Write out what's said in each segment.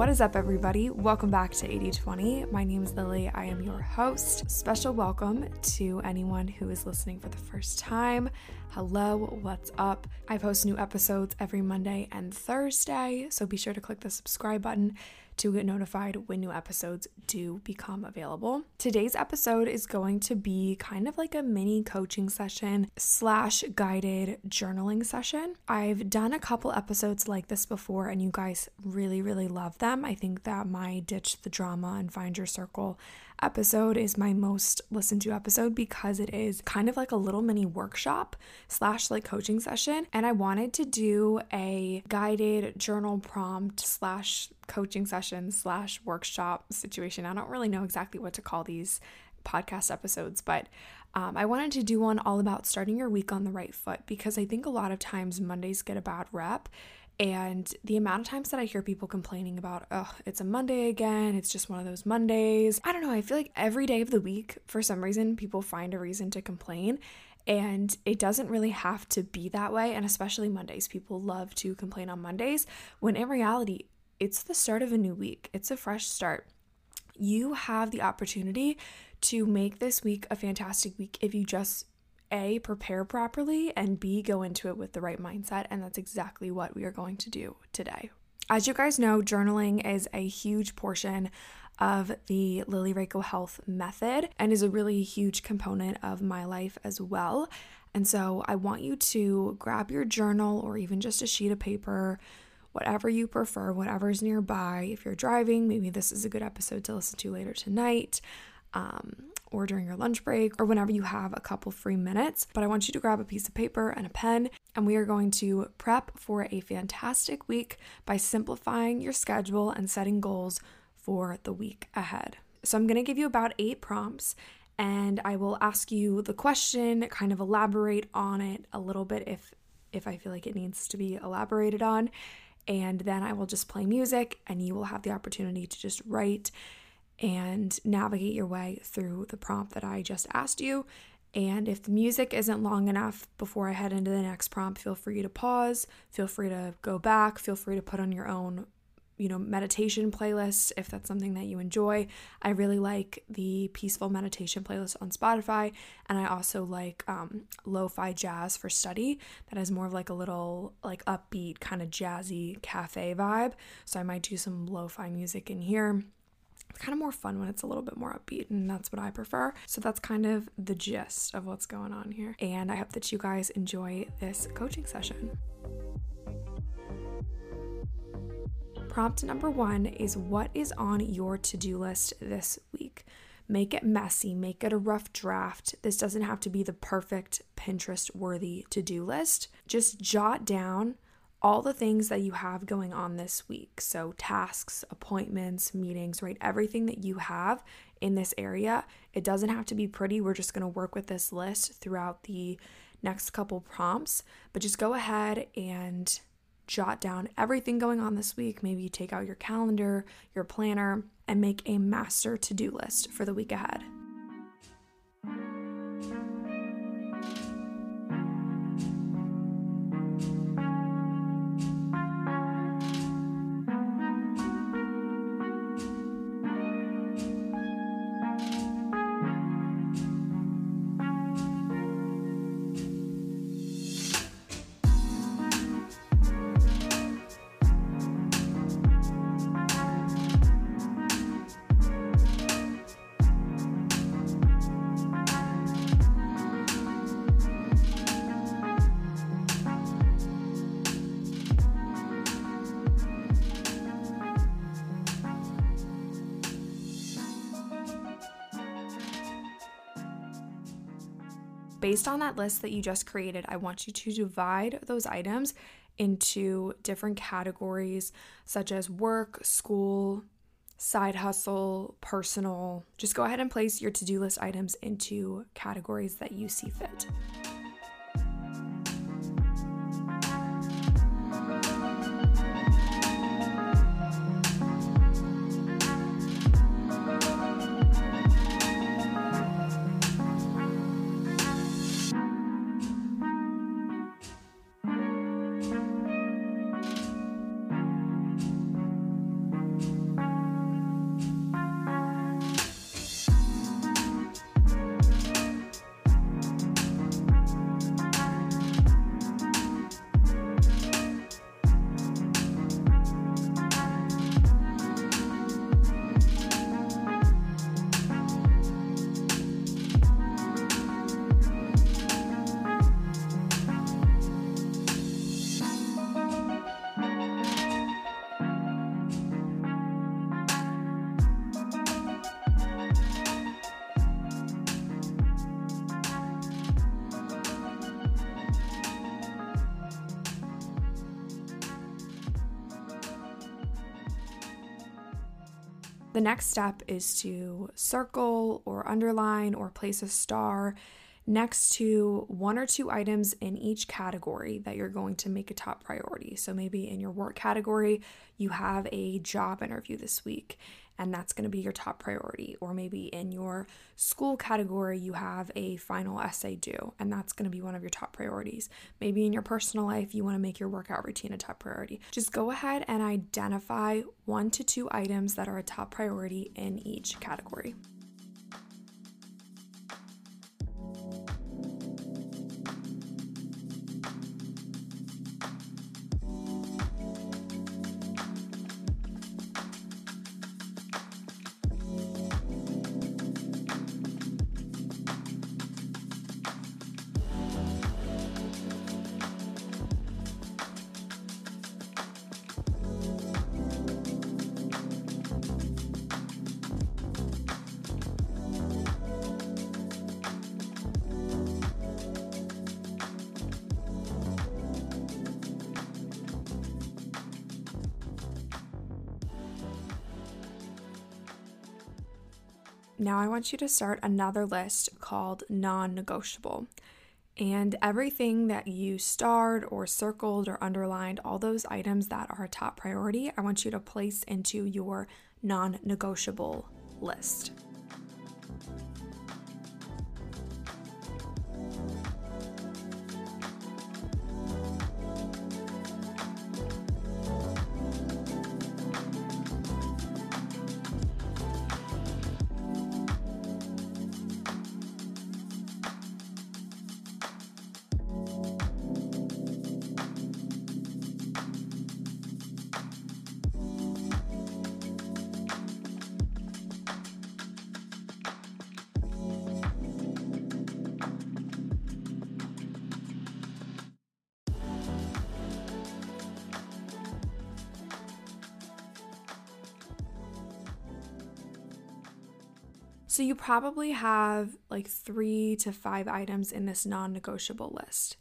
What is up, everybody? Welcome back to 8020. My name is Lily. I am your host. Special welcome to anyone who is listening for the first time. Hello, what's up? I post new episodes every Monday and Thursday, so be sure to click the subscribe button to get notified when new episodes do become available. Today's episode is going to be kind of like a mini coaching session slash guided journaling session. I've done a couple episodes like this before, and you guys really, really love them. I think that my Ditch the Drama and Find Your Circle episode is my most listened to episode because it is kind of like a little mini workshop slash like coaching session. And I wanted to do a guided journal prompt slash coaching session slash workshop situation. I don't really know exactly what to call these podcast episodes, but um, I wanted to do one all about starting your week on the right foot because I think a lot of times Mondays get a bad rep and the amount of times that I hear people complaining about, oh, it's a Monday again, it's just one of those Mondays. I don't know, I feel like every day of the week, for some reason, people find a reason to complain. And it doesn't really have to be that way. And especially Mondays, people love to complain on Mondays, when in reality, it's the start of a new week, it's a fresh start. You have the opportunity to make this week a fantastic week if you just a, prepare properly, and B, go into it with the right mindset. And that's exactly what we are going to do today. As you guys know, journaling is a huge portion of the Lily Rako Health method and is a really huge component of my life as well. And so I want you to grab your journal or even just a sheet of paper, whatever you prefer, whatever's nearby. If you're driving, maybe this is a good episode to listen to later tonight. Um, or during your lunch break or whenever you have a couple free minutes. But I want you to grab a piece of paper and a pen, and we are going to prep for a fantastic week by simplifying your schedule and setting goals for the week ahead. So I'm going to give you about eight prompts. And I will ask you the question, kind of elaborate on it a little bit if if I feel like it needs to be elaborated on. And then I will just play music and you will have the opportunity to just write and navigate your way through the prompt that I just asked you. And if the music isn't long enough before I head into the next prompt, feel free to pause, feel free to go back, feel free to put on your own, you know, meditation playlist if that's something that you enjoy. I really like the peaceful meditation playlist on Spotify, and I also like um, lo-fi jazz for study that has more of like a little like upbeat kind of jazzy cafe vibe. So I might do some lo-fi music in here it's kind of more fun when it's a little bit more upbeat, and that's what I prefer. So that's kind of the gist of what's going on here. And I hope that you guys enjoy this coaching session. Prompt number one is what is on your to do list this week? Make it messy, make it a rough draft. This doesn't have to be the perfect Pinterest worthy to do list. Just jot down all the things that you have going on this week. So, tasks, appointments, meetings, right? Everything that you have in this area. It doesn't have to be pretty. We're just going to work with this list throughout the next couple prompts, but just go ahead and jot down everything going on this week. Maybe you take out your calendar, your planner, and make a master to do list for the week ahead. Based on that list that you just created, I want you to divide those items into different categories such as work, school, side hustle, personal. Just go ahead and place your to do list items into categories that you see fit. The next step is to circle or underline or place a star next to one or two items in each category that you're going to make a top priority. So maybe in your work category, you have a job interview this week and that's going to be your top priority. Or maybe in your school category, you have a final essay due, and that's going to be one of your top priorities. Maybe in your personal life, you want to make your workout routine a top priority. Just go ahead and identify one to two items that are a top priority in each category. Now I want you to start another list called non negotiable. And everything that you starred or circled or underlined, all those items that are a top priority, I want you to place into your non negotiable list. So you probably have like three to five items in this non negotiable list.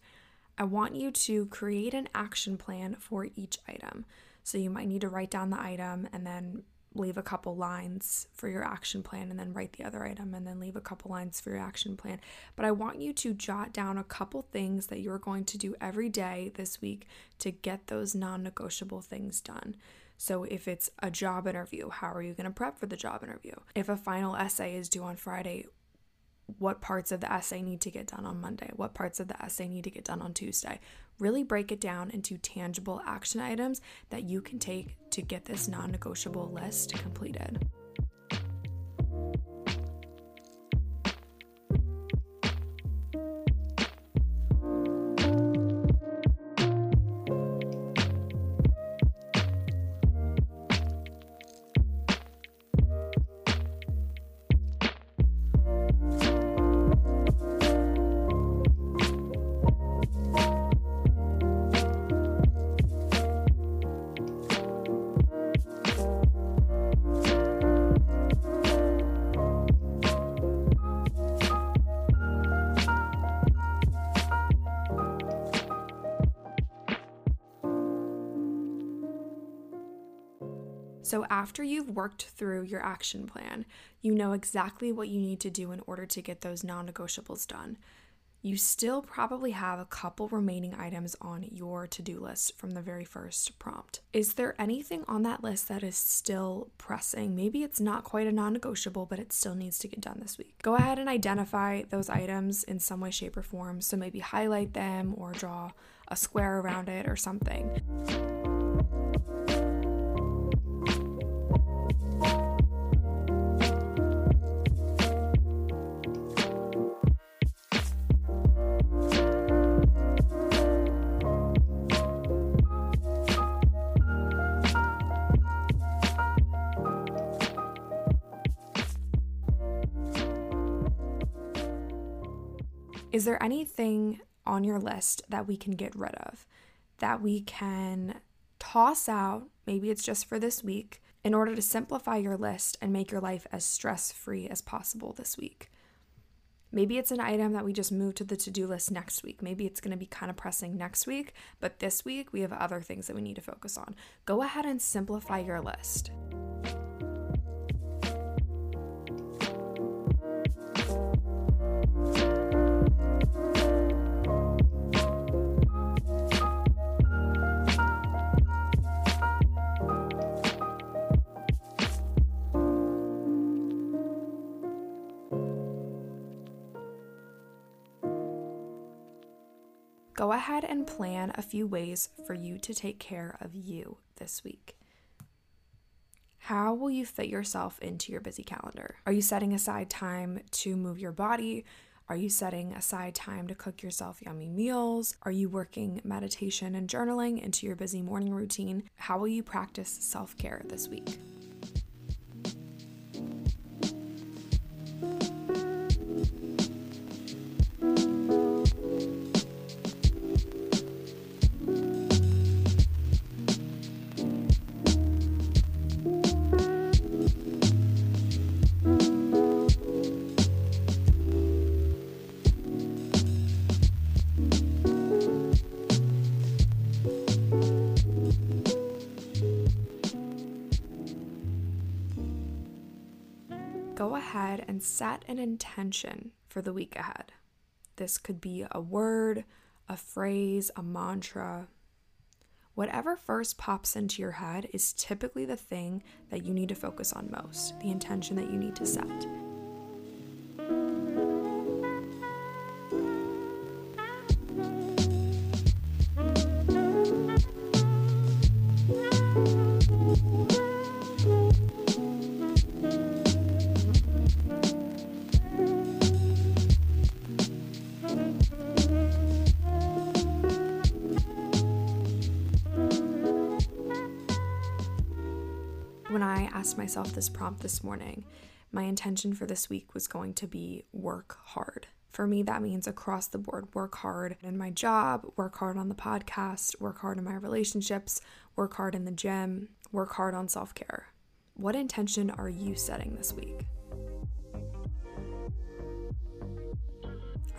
I want you to create an action plan for each item. So you might need to write down the item and then leave a couple lines for your action plan and then write the other item and then leave a couple lines for your action plan. But I want you to jot down a couple things that you're going to do every day this week to get those non negotiable things done. So, if it's a job interview, how are you going to prep for the job interview? If a final essay is due on Friday, what parts of the essay need to get done on Monday? What parts of the essay need to get done on Tuesday? Really break it down into tangible action items that you can take to get this non negotiable list completed. So, after you've worked through your action plan, you know exactly what you need to do in order to get those non negotiables done. You still probably have a couple remaining items on your to do list from the very first prompt. Is there anything on that list that is still pressing? Maybe it's not quite a non negotiable, but it still needs to get done this week. Go ahead and identify those items in some way, shape, or form. So maybe highlight them or draw a square around it or something. Is there anything on your list that we can get rid of, that we can toss out? Maybe it's just for this week, in order to simplify your list and make your life as stress free as possible this week. Maybe it's an item that we just move to the to do list next week. Maybe it's going to be kind of pressing next week, but this week we have other things that we need to focus on. Go ahead and simplify your list. Go ahead and plan a few ways for you to take care of you this week. How will you fit yourself into your busy calendar? Are you setting aside time to move your body? Are you setting aside time to cook yourself yummy meals? Are you working meditation and journaling into your busy morning routine? How will you practice self care this week? Go ahead and set an intention for the week ahead. This could be a word, a phrase, a mantra. Whatever first pops into your head is typically the thing that you need to focus on most, the intention that you need to set. Myself this prompt this morning, my intention for this week was going to be work hard. For me, that means across the board work hard in my job, work hard on the podcast, work hard in my relationships, work hard in the gym, work hard on self care. What intention are you setting this week?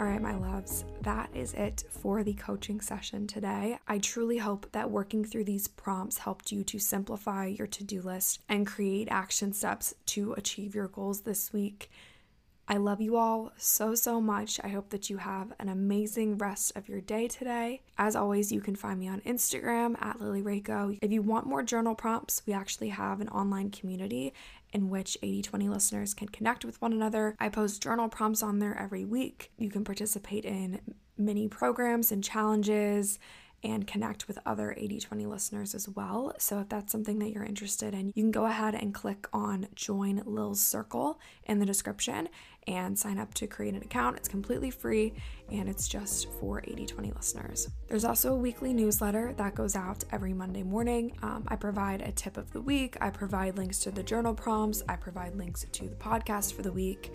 All right, my loves, that is it for the coaching session today. I truly hope that working through these prompts helped you to simplify your to do list and create action steps to achieve your goals this week. I love you all so, so much. I hope that you have an amazing rest of your day today. As always, you can find me on Instagram at Lily Rako. If you want more journal prompts, we actually have an online community in which 80/20 listeners can connect with one another. I post journal prompts on there every week. You can participate in mini programs and challenges and connect with other 80/20 listeners as well. So if that's something that you're interested in, you can go ahead and click on join Lil's circle in the description and sign up to create an account. It's completely free and it's just for 80/20 listeners. There's also a weekly newsletter that goes out every Monday morning. Um, I provide a tip of the week, I provide links to the journal prompts, I provide links to the podcast for the week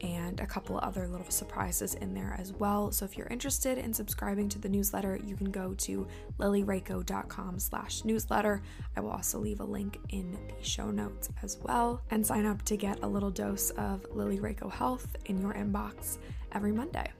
and a couple other little surprises in there as well. So if you're interested in subscribing to the newsletter, you can go to lilyrako.com slash newsletter. I will also leave a link in the show notes as well and sign up to get a little dose of Lily Rako Health in your inbox every Monday.